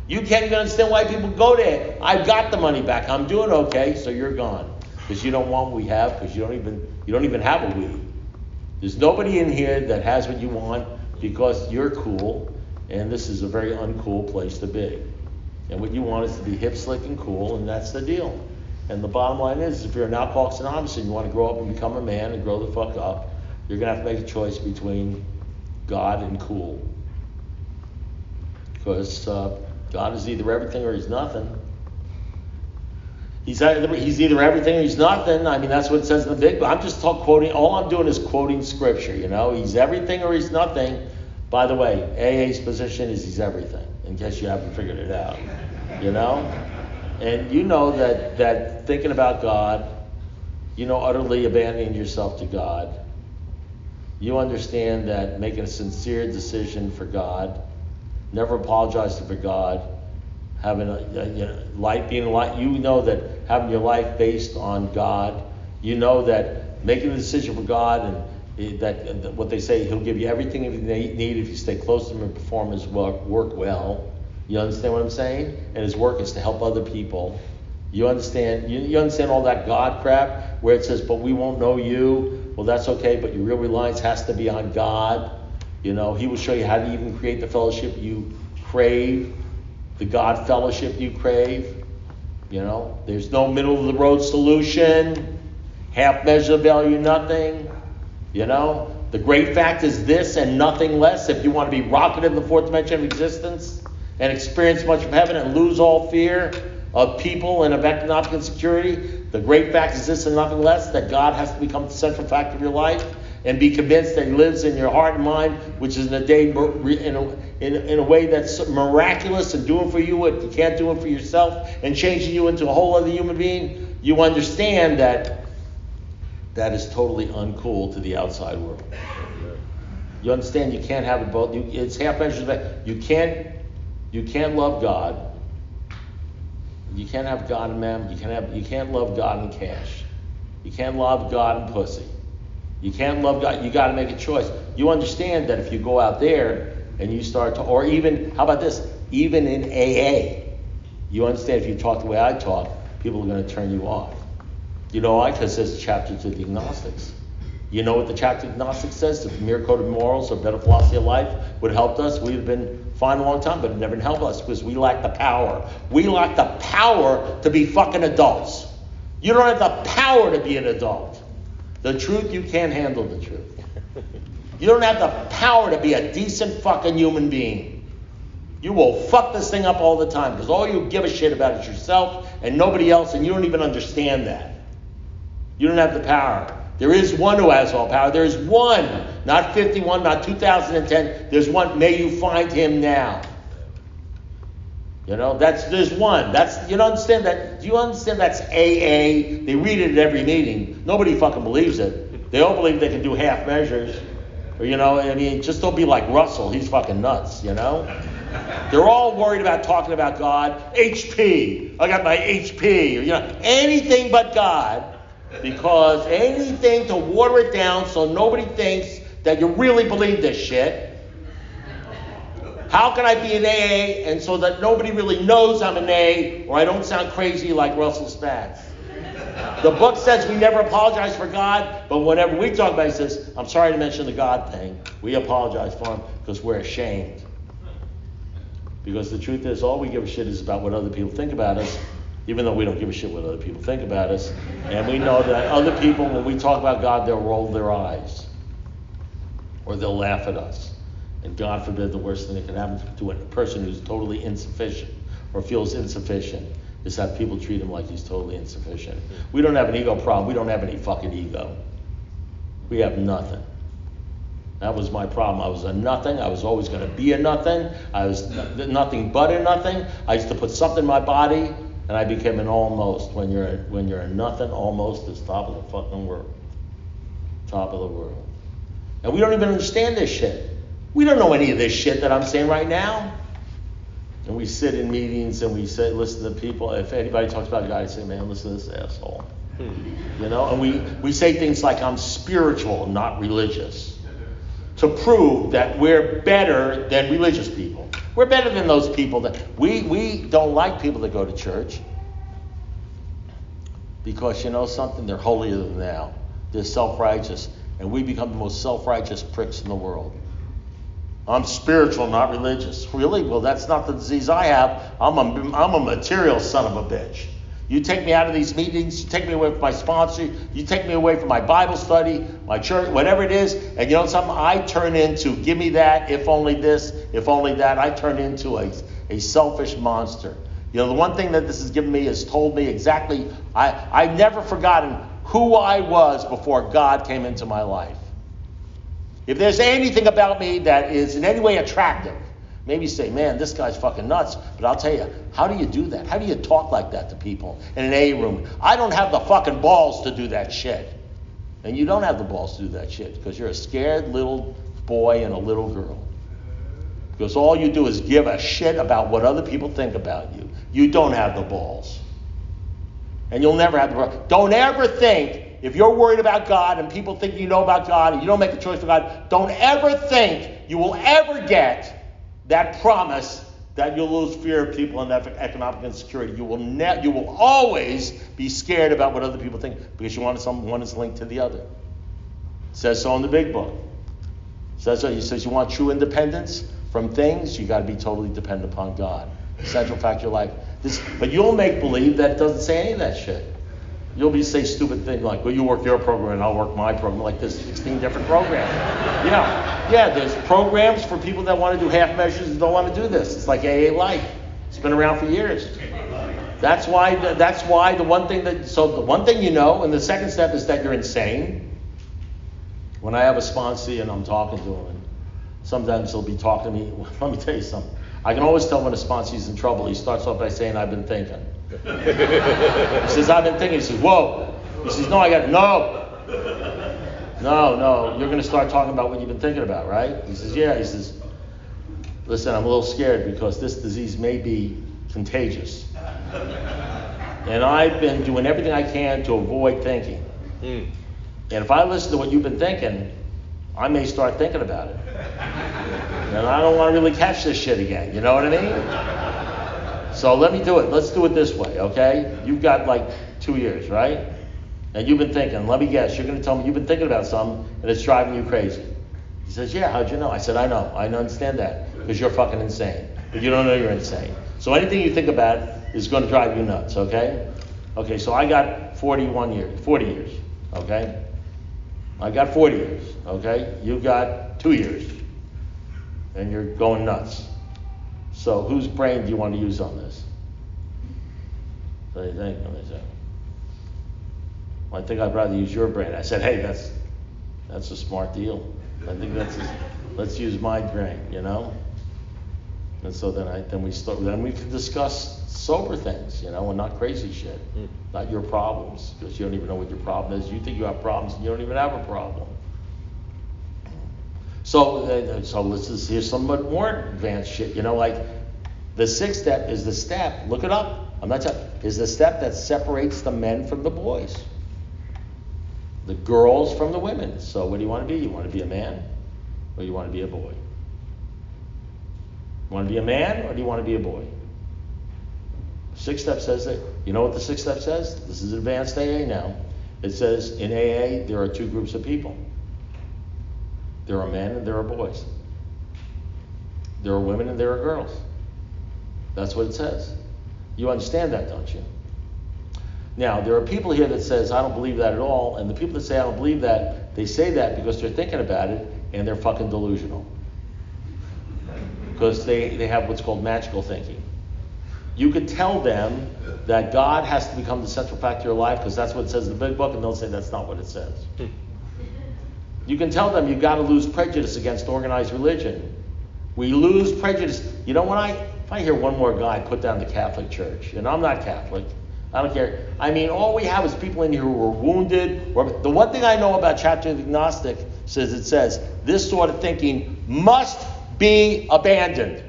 You can't even understand why people go there. I've got the money back. I'm doing okay. So you're gone because you don't want what we have because you don't even. You don't even have a we. There's nobody in here that has what you want because you're cool, and this is a very uncool place to be. And what you want is to be hip, slick, and cool, and that's the deal. And the bottom line is, if you're an Alcoholics Anonymous and you want to grow up and become a man and grow the fuck up, you're to have to make a choice between God and cool. Because uh, God is either everything or he's nothing. He's either, he's either everything or he's nothing. I mean, that's what it says in the big book. I'm just talk, quoting, all I'm doing is quoting scripture, you know. He's everything or he's nothing. By the way, AA's position is he's everything, in case you haven't figured it out, you know. And you know that, that thinking about God, you know, utterly abandoning yourself to God, you understand that making a sincere decision for God, never apologizing for God, having a, a you know, life being a life, you know that having your life based on God, you know that making a decision for God and that what they say, He'll give you everything you need if you stay close to Him and perform His work, work well. You understand what I'm saying? And his work is to help other people. You understand? You, you understand all that God crap where it says, "But we won't know you." Well, that's okay, but your real reliance has to be on God. You know, He will show you how to even create the fellowship you crave, the God fellowship you crave. You know, there's no middle of the road solution, half measure value nothing. You know, the great fact is this and nothing less. If you want to be rocketed in the fourth dimension of existence and experience much of heaven and lose all fear of people and of economic insecurity, the great fact is this and nothing less that God has to become the central fact of your life and be convinced that He lives in your heart and mind, which is in a day in a, in, in a way that's miraculous and doing for you what you can't do it for yourself and changing you into a whole other human being. You understand that that is totally uncool to the outside world. You understand you can't have it both. You, it's half measures. You can't you can't love God. You can't have God and mammon. You can't have. You can't love God and cash. You can't love God and pussy. You can't love God. You got to make a choice. You understand that if you go out there and you start to, or even how about this? Even in AA, you understand if you talk the way I talk, people are going to turn you off. You know why? Because there's a chapter to the agnostics. You know what the chapter of Gnostics says? The mere code of morals or better philosophy of life would have helped us. We'd have been fine a long time, but it never helped us because we lack the power. We lack the power to be fucking adults. You don't have the power to be an adult. The truth, you can't handle the truth. You don't have the power to be a decent fucking human being. You will fuck this thing up all the time because all you give a shit about is yourself and nobody else, and you don't even understand that. You don't have the power. There is one who has all power. There is one, not 51, not 2010. There's one. May you find him now. You know, that's there's one. That's you don't understand that. Do you understand that's AA? They read it at every meeting. Nobody fucking believes it. They all believe they can do half measures. Or you know, I mean, just don't be like Russell. He's fucking nuts. You know. They're all worried about talking about God. HP. I got my HP. Or, you know, anything but God. Because anything to water it down so nobody thinks that you really believe this shit. How can I be an AA and so that nobody really knows I'm an A or I don't sound crazy like Russell Spatz? The book says we never apologize for God, but whenever we talk about says, I'm sorry to mention the God thing. We apologize for him because we're ashamed. Because the truth is, all we give a shit is about what other people think about us, even though we don't give a shit what other people think about us. And we know that other people, when we talk about God, they'll roll their eyes or they'll laugh at us. And God forbid, the worst thing that can happen to a person who's totally insufficient or feels insufficient is that people treat him like he's totally insufficient. We don't have an ego problem. We don't have any fucking ego. We have nothing. That was my problem. I was a nothing. I was always going to be a nothing. I was nothing but a nothing. I used to put something in my body, and I became an almost. When you're a, when you're a nothing, almost is top of the fucking world. Top of the world. And we don't even understand this shit. We don't know any of this shit that I'm saying right now. And we sit in meetings and we say, listen to people. If anybody talks about God, I say, man, listen to this asshole. You know, and we, we say things like, I'm spiritual, not religious, to prove that we're better than religious people. We're better than those people that we, we don't like people that go to church because you know something? They're holier than thou. They're self righteous. And we become the most self righteous pricks in the world. I'm spiritual, not religious. Really? Well, that's not the disease I have. I'm a, I'm a material son of a bitch. You take me out of these meetings, you take me away from my sponsor, you take me away from my Bible study, my church, whatever it is, and you know something? I turn into, give me that, if only this, if only that. I turn into a, a selfish monster. You know, the one thing that this has given me is told me exactly, I, I've never forgotten who I was before God came into my life. If there's anything about me that is in any way attractive, maybe say, man, this guy's fucking nuts. But I'll tell you, how do you do that? How do you talk like that to people in an A room? I don't have the fucking balls to do that shit. And you don't have the balls to do that shit because you're a scared little boy and a little girl. Because all you do is give a shit about what other people think about you. You don't have the balls. And you'll never have the balls. Don't ever think if you're worried about God and people think you know about God and you don't make a choice for God, don't ever think you will ever get that promise that you'll lose fear of people and economic insecurity. You will ne- you will always be scared about what other people think because you want some one is linked to the other. It says so in the big book. It says so. He says you want true independence from things, you got to be totally dependent upon God. Central fact of your life. This, but you'll make believe that doesn't say any of that shit. You'll be say stupid things like, well, you work your program and I'll work my program, like there's 16 different programs. Yeah, yeah, there's programs for people that want to do half measures and don't want to do this. It's like AA Life. It's been around for years. That's why. That's why the one thing that. So the one thing you know, and the second step is that you're insane. When I have a sponsee and I'm talking to him, and sometimes he'll be talking to me. Let me tell you something. I can always tell when a sponsee's in trouble. He starts off by saying, "I've been thinking." He says, I've been thinking. He says, Whoa. He says, No, I got, no. No, no. You're going to start talking about what you've been thinking about, right? He says, Yeah. He says, Listen, I'm a little scared because this disease may be contagious. And I've been doing everything I can to avoid thinking. Mm. And if I listen to what you've been thinking, I may start thinking about it. And I don't want to really catch this shit again. You know what I mean? So let me do it. Let's do it this way, okay? You've got like two years, right? And you've been thinking, let me guess, you're going to tell me you've been thinking about something and it's driving you crazy. He says, yeah, how'd you know? I said, I know. I understand that because you're fucking insane. But you don't know you're insane. So anything you think about is going to drive you nuts, okay? Okay, so I got 41 years, 40 years, okay? I got 40 years, okay? You got two years, and you're going nuts. So whose brain do you want to use on this? So you think, and they say, well, I think I'd rather use your brain. I said, hey, that's that's a smart deal. I think that's a, let's use my brain, you know. And so then I then we start then we can discuss sober things, you know, and not crazy shit, hmm. not your problems, because you don't even know what your problem is. You think you have problems, and you don't even have a problem. So uh, so let's just hear some more advanced shit, you know, like the sixth step is the step. Look it up. I'm not telling. Is the step that separates the men from the boys, the girls from the women. So what do you want to be? You want to be a man, or you want to be a boy? You want to be a man, or do you want to be a boy? Sixth step says that. You know what the sixth step says? This is advanced AA now. It says in AA there are two groups of people. There are men and there are boys. There are women and there are girls. That's what it says. You understand that, don't you? Now, there are people here that says I don't believe that at all, and the people that say I don't believe that, they say that because they're thinking about it and they're fucking delusional. Because they, they have what's called magical thinking. You could tell them that God has to become the central factor of your life because that's what it says in the big book, and they'll say that's not what it says. Hmm. You can tell them you've got to lose prejudice against organized religion. We lose prejudice. You know, when I if I hear one more guy put down the Catholic Church, and I'm not Catholic, I don't care. I mean, all we have is people in here who are wounded. Or the one thing I know about chapter of the agnostic says it says this sort of thinking must be abandoned.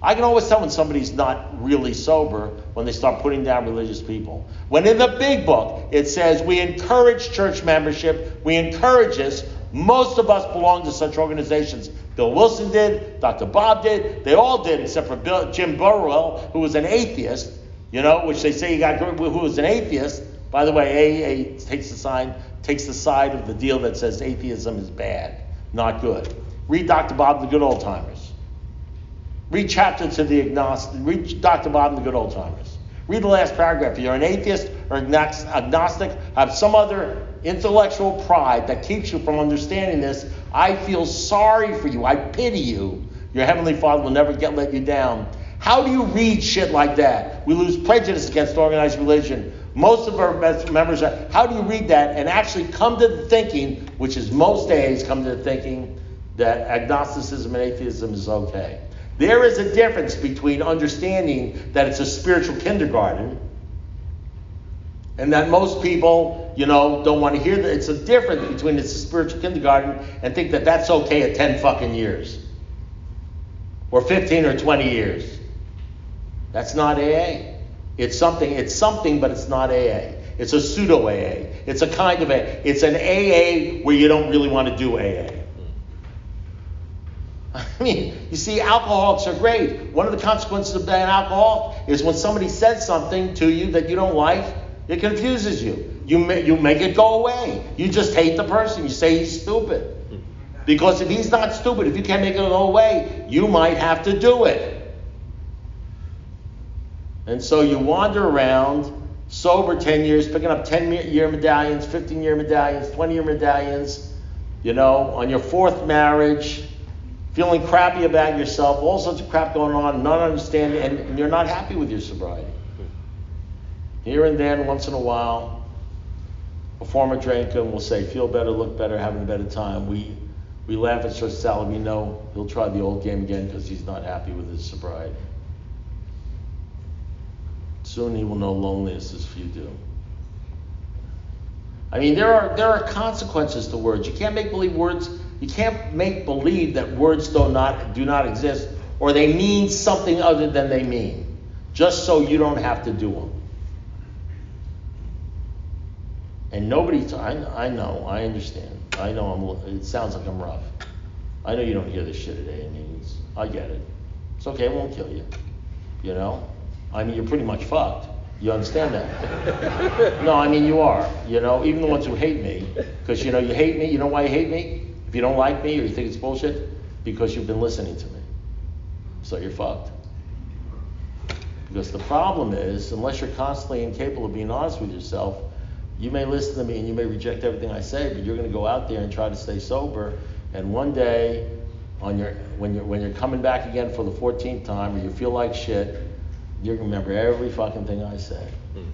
I can always tell when somebody's not really sober when they start putting down religious people. When in the big book it says we encourage church membership, we encourage this. Most of us belong to such organizations. Bill Wilson did, Dr. Bob did, they all did, except for Bill, Jim Burwell, who was an atheist, you know, which they say he got who was an atheist. By the way, AA takes the sign, takes the side of the deal that says atheism is bad, not good. Read Dr. Bob the Good Old Timers. Read chapter to the agnostic. Read Dr. Bob and the Good Old Timers. Read the last paragraph. If you're an atheist or agnostic, have some other intellectual pride that keeps you from understanding this. I feel sorry for you. I pity you. Your heavenly Father will never get let you down. How do you read shit like that? We lose prejudice against organized religion. Most of our members are. How do you read that and actually come to the thinking, which is most days come to the thinking that agnosticism and atheism is okay? There is a difference between understanding that it's a spiritual kindergarten and that most people, you know, don't want to hear that. It's a difference between it's a spiritual kindergarten and think that that's okay at 10 fucking years or 15 or 20 years. That's not AA. It's something, it's something, but it's not AA. It's a pseudo AA. It's a kind of a, it's an AA where you don't really want to do AA. I mean, you see, alcoholics are great. One of the consequences of being an alcoholic is when somebody says something to you that you don't like, it confuses you. You, you make it go away. You just hate the person. You say he's stupid. Because if he's not stupid, if you can't make it go away, you might have to do it. And so you wander around, sober 10 years, picking up 10 year medallions, 15 year medallions, 20 year medallions, you know, on your fourth marriage, feeling crappy about yourself, all sorts of crap going on, not understanding, and you're not happy with your sobriety. Here and then, once in a while, a former drinker will say, feel better, look better, having a better time. We, we laugh at Church Sally. We know he'll try the old game again because he's not happy with his sobriety. Soon he will know loneliness as few do. I mean, there are there are consequences to words. You can't make believe words. You can't make believe that words do not do not exist, or they mean something other than they mean, just so you don't have to do them. And nobody, t- I, I know, I understand. I know I'm. It sounds like I'm rough. I know you don't hear this shit at AA meetings. I get it. It's okay. It won't kill you. You know. I mean, you're pretty much fucked. You understand that? no, I mean you are. You know, even the ones who hate me, because you know you hate me. You know why you hate me? If you don't like me or you think it's bullshit, because you've been listening to me. So you're fucked. Because the problem is, unless you're constantly incapable of being honest with yourself, You may listen to me and you may reject everything I say, but you're going to go out there and try to stay sober. And one day, on your when you're when you're coming back again for the 14th time, or you feel like shit, you're going to remember every fucking thing I said. Hmm.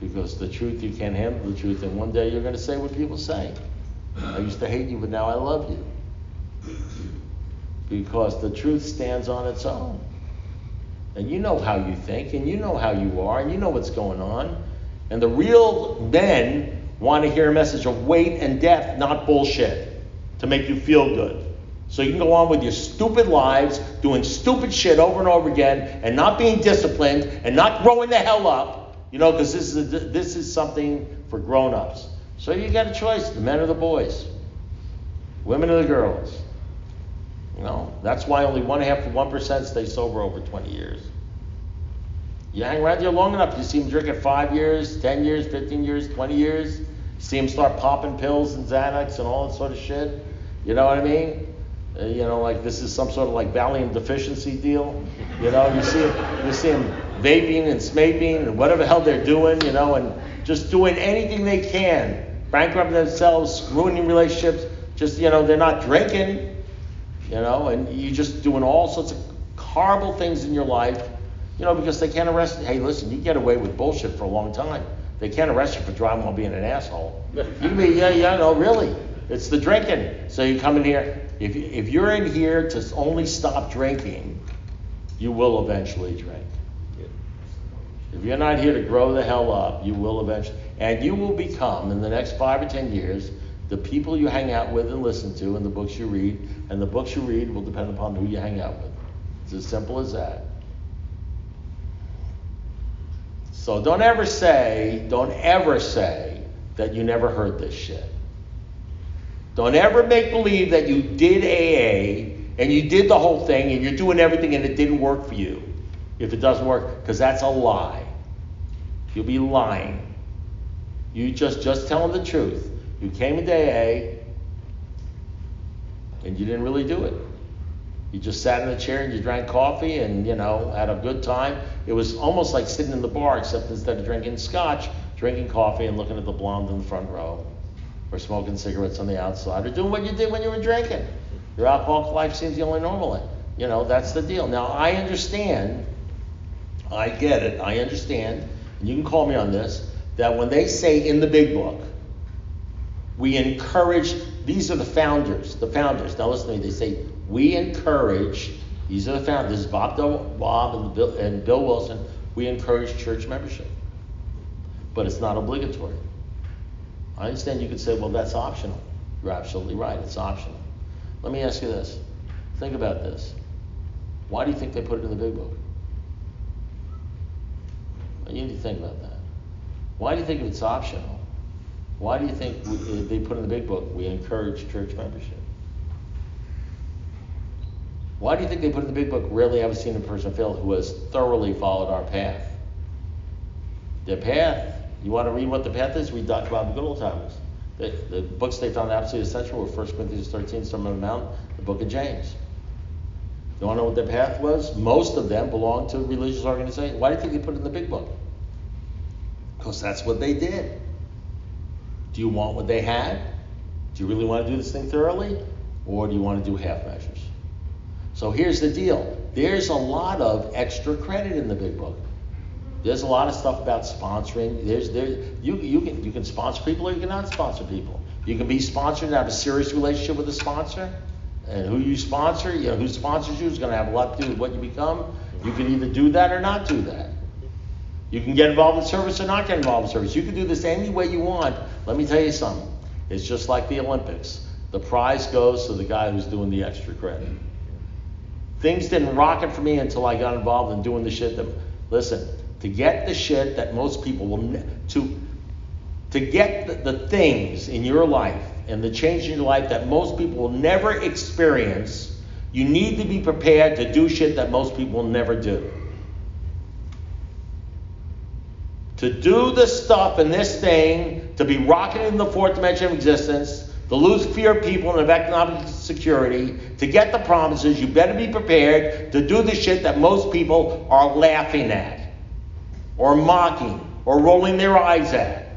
Because the truth, you can't handle the truth, and one day you're going to say what people say. I used to hate you, but now I love you. Because the truth stands on its own. And you know how you think, and you know how you are, and you know what's going on. And the real men want to hear a message of weight and depth, not bullshit, to make you feel good. So you can go on with your stupid lives, doing stupid shit over and over again, and not being disciplined, and not growing the hell up, you know, because this is this is something for grown-ups. So you got a choice: the men or the boys, women or the girls. You know, that's why only one half of one percent stay sober over 20 years. You hang around here long enough, you see them drink at five years, 10 years, 15 years, 20 years. See them start popping pills and Xanax and all that sort of shit. You know what I mean? Uh, you know, like this is some sort of like Valium deficiency deal. You know, you see them, you see them vaping and smaping and whatever the hell they're doing. You know, and just doing anything they can, bankrupting themselves, ruining relationships. Just you know, they're not drinking. You know, and you're just doing all sorts of horrible things in your life. You know, because they can't arrest. you. Hey, listen, you get away with bullshit for a long time. They can't arrest you for driving while being an asshole. You can be, yeah, yeah, no, really. It's the drinking. So you come in here. If, if you're in here to only stop drinking, you will eventually drink. If you're not here to grow the hell up, you will eventually. And you will become, in the next five or ten years, the people you hang out with and listen to, and the books you read. And the books you read will depend upon who you hang out with. It's as simple as that. So don't ever say, don't ever say that you never heard this shit. Don't ever make believe that you did AA and you did the whole thing and you're doing everything and it didn't work for you. If it doesn't work, because that's a lie. You'll be lying. You just just telling the truth. You came into AA and you didn't really do it. You just sat in a chair and you drank coffee and, you know, had a good time. It was almost like sitting in the bar, except instead of drinking scotch, drinking coffee and looking at the blonde in the front row, or smoking cigarettes on the outside, or doing what you did when you were drinking. Your alcoholic life seems the only normal. You know, that's the deal. Now, I understand, I get it, I understand, and you can call me on this, that when they say in the big book, we encourage, these are the founders, the founders. Now listen to me, they say, we encourage, these are the founders, this is Bob, Bob and Bill, and Bill Wilson, we encourage church membership. But it's not obligatory. I understand you could say, well, that's optional. You're absolutely right, it's optional. Let me ask you this. Think about this. Why do you think they put it in the big book? You need to think about that. Why do you think it's optional? Why do you think we, eh, they put in the big book, we encourage church membership? Why do you think they put in the big book, rarely ever seen a person fail who has thoroughly followed our path? The path, you want to read what the path is? Read. Bob the Good Old Timers. The, the books they found absolutely essential were 1 Corinthians 13, Sermon on the Mount, the book of James. You want to know what their path was? Most of them belonged to religious organizations. Why do you think they put it in the big book? Because that's what they did. Do you want what they had? Do you really want to do this thing thoroughly? Or do you want to do half measures? So here's the deal there's a lot of extra credit in the big book. There's a lot of stuff about sponsoring. There's there you you can you can sponsor people or you cannot sponsor people. You can be sponsored and have a serious relationship with a sponsor, and who you sponsor, you know, who sponsors you is going to have a lot to do with what you become. You can either do that or not do that. You can get involved in service or not get involved in service. You can do this any way you want. Let me tell you something. It's just like the Olympics. The prize goes to the guy who's doing the extra credit. Things didn't rocket for me until I got involved in doing the shit that. Listen, to get the shit that most people will to to get the, the things in your life and the change in your life that most people will never experience, you need to be prepared to do shit that most people will never do. To do the stuff in this thing, to be rocketed in the fourth dimension of existence, to lose fear of people and of economic security, to get the promises, you better be prepared to do the shit that most people are laughing at, or mocking, or rolling their eyes at.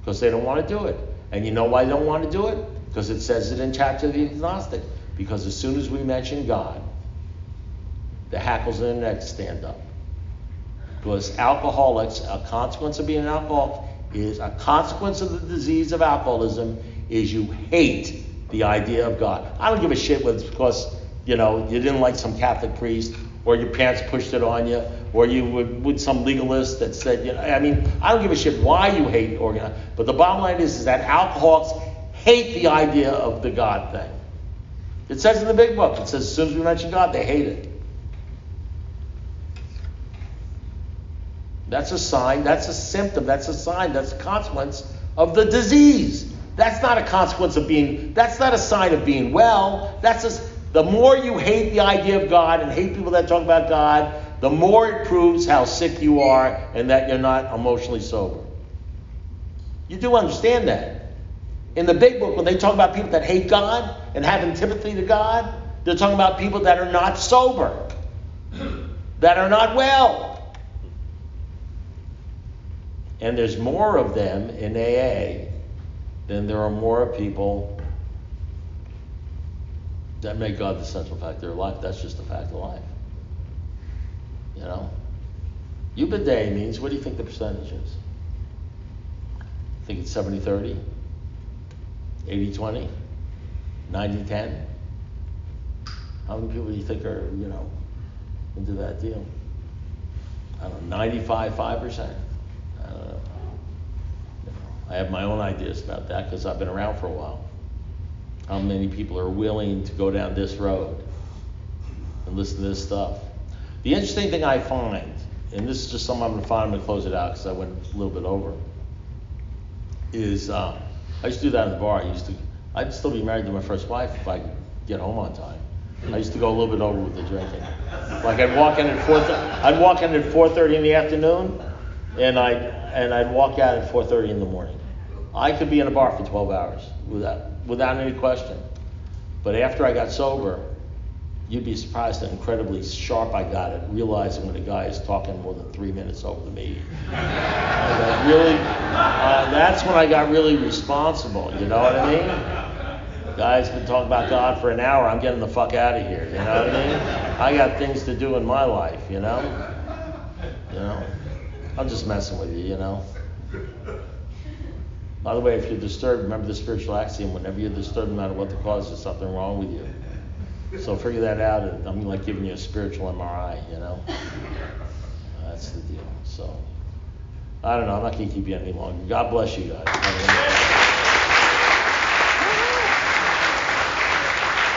because they don't want to do it. And you know why they don't want to do it? Because it says it in chapter the agnostic. Because as soon as we mention God, the hackles in the neck stand up. Because alcoholics, a consequence of being an alcoholic is a consequence of the disease of alcoholism is you hate the idea of God. I don't give a shit whether it's because you know you didn't like some Catholic priest or your parents pushed it on you or you were with some legalist that said you know I mean I don't give a shit why you hate organized. But the bottom line is is that alcoholics hate the idea of the God thing. It says in the big book. It says as soon as we mention God, they hate it. That's a sign, that's a symptom, that's a sign, that's a consequence of the disease. That's not a consequence of being, that's not a sign of being well. That's just, the more you hate the idea of God and hate people that talk about God, the more it proves how sick you are and that you're not emotionally sober. You do understand that. In the big book, when they talk about people that hate God and have antipathy to God, they're talking about people that are not sober, that are not well. And there's more of them in AA than there are more people that make God the central fact of their life. That's just a fact of life. You know? Day means, what do you think the percentage is? I think it's 70 30? 80 20? 90 10? How many people do you think are, you know, into that deal? I don't know, 95 5%? I. I have my own ideas about that because I've been around for a while. How many people are willing to go down this road and listen to this stuff? The interesting thing I find, and this is just something I'm going to find, I'm going to close it out because I went a little bit over, is uh, I used to do that in the bar. I used to, I'd still be married to my first wife if I could get home on time. I used to go a little bit over with the drinking. Like I'd walk in at four, I'd walk in at 4:30 in the afternoon, and I'd and I'd walk out at 4:30 in the morning. I could be in a bar for 12 hours without without any question. But after I got sober, you'd be surprised how incredibly sharp I got at realizing when a guy is talking more than three minutes over the meeting. Really, uh, that's when I got really responsible. You know what I mean? Guy's been talking about God for an hour. I'm getting the fuck out of here. You know what I mean? I got things to do in my life. You know. You know. I'm just messing with you. You know. By the way, if you're disturbed, remember the spiritual axiom: whenever you're disturbed, no matter what the cause, there's something wrong with you. So figure that out. I'm like giving you a spiritual MRI. You know. That's the deal. So. I don't know. I'm not going to keep you any longer. God bless you guys.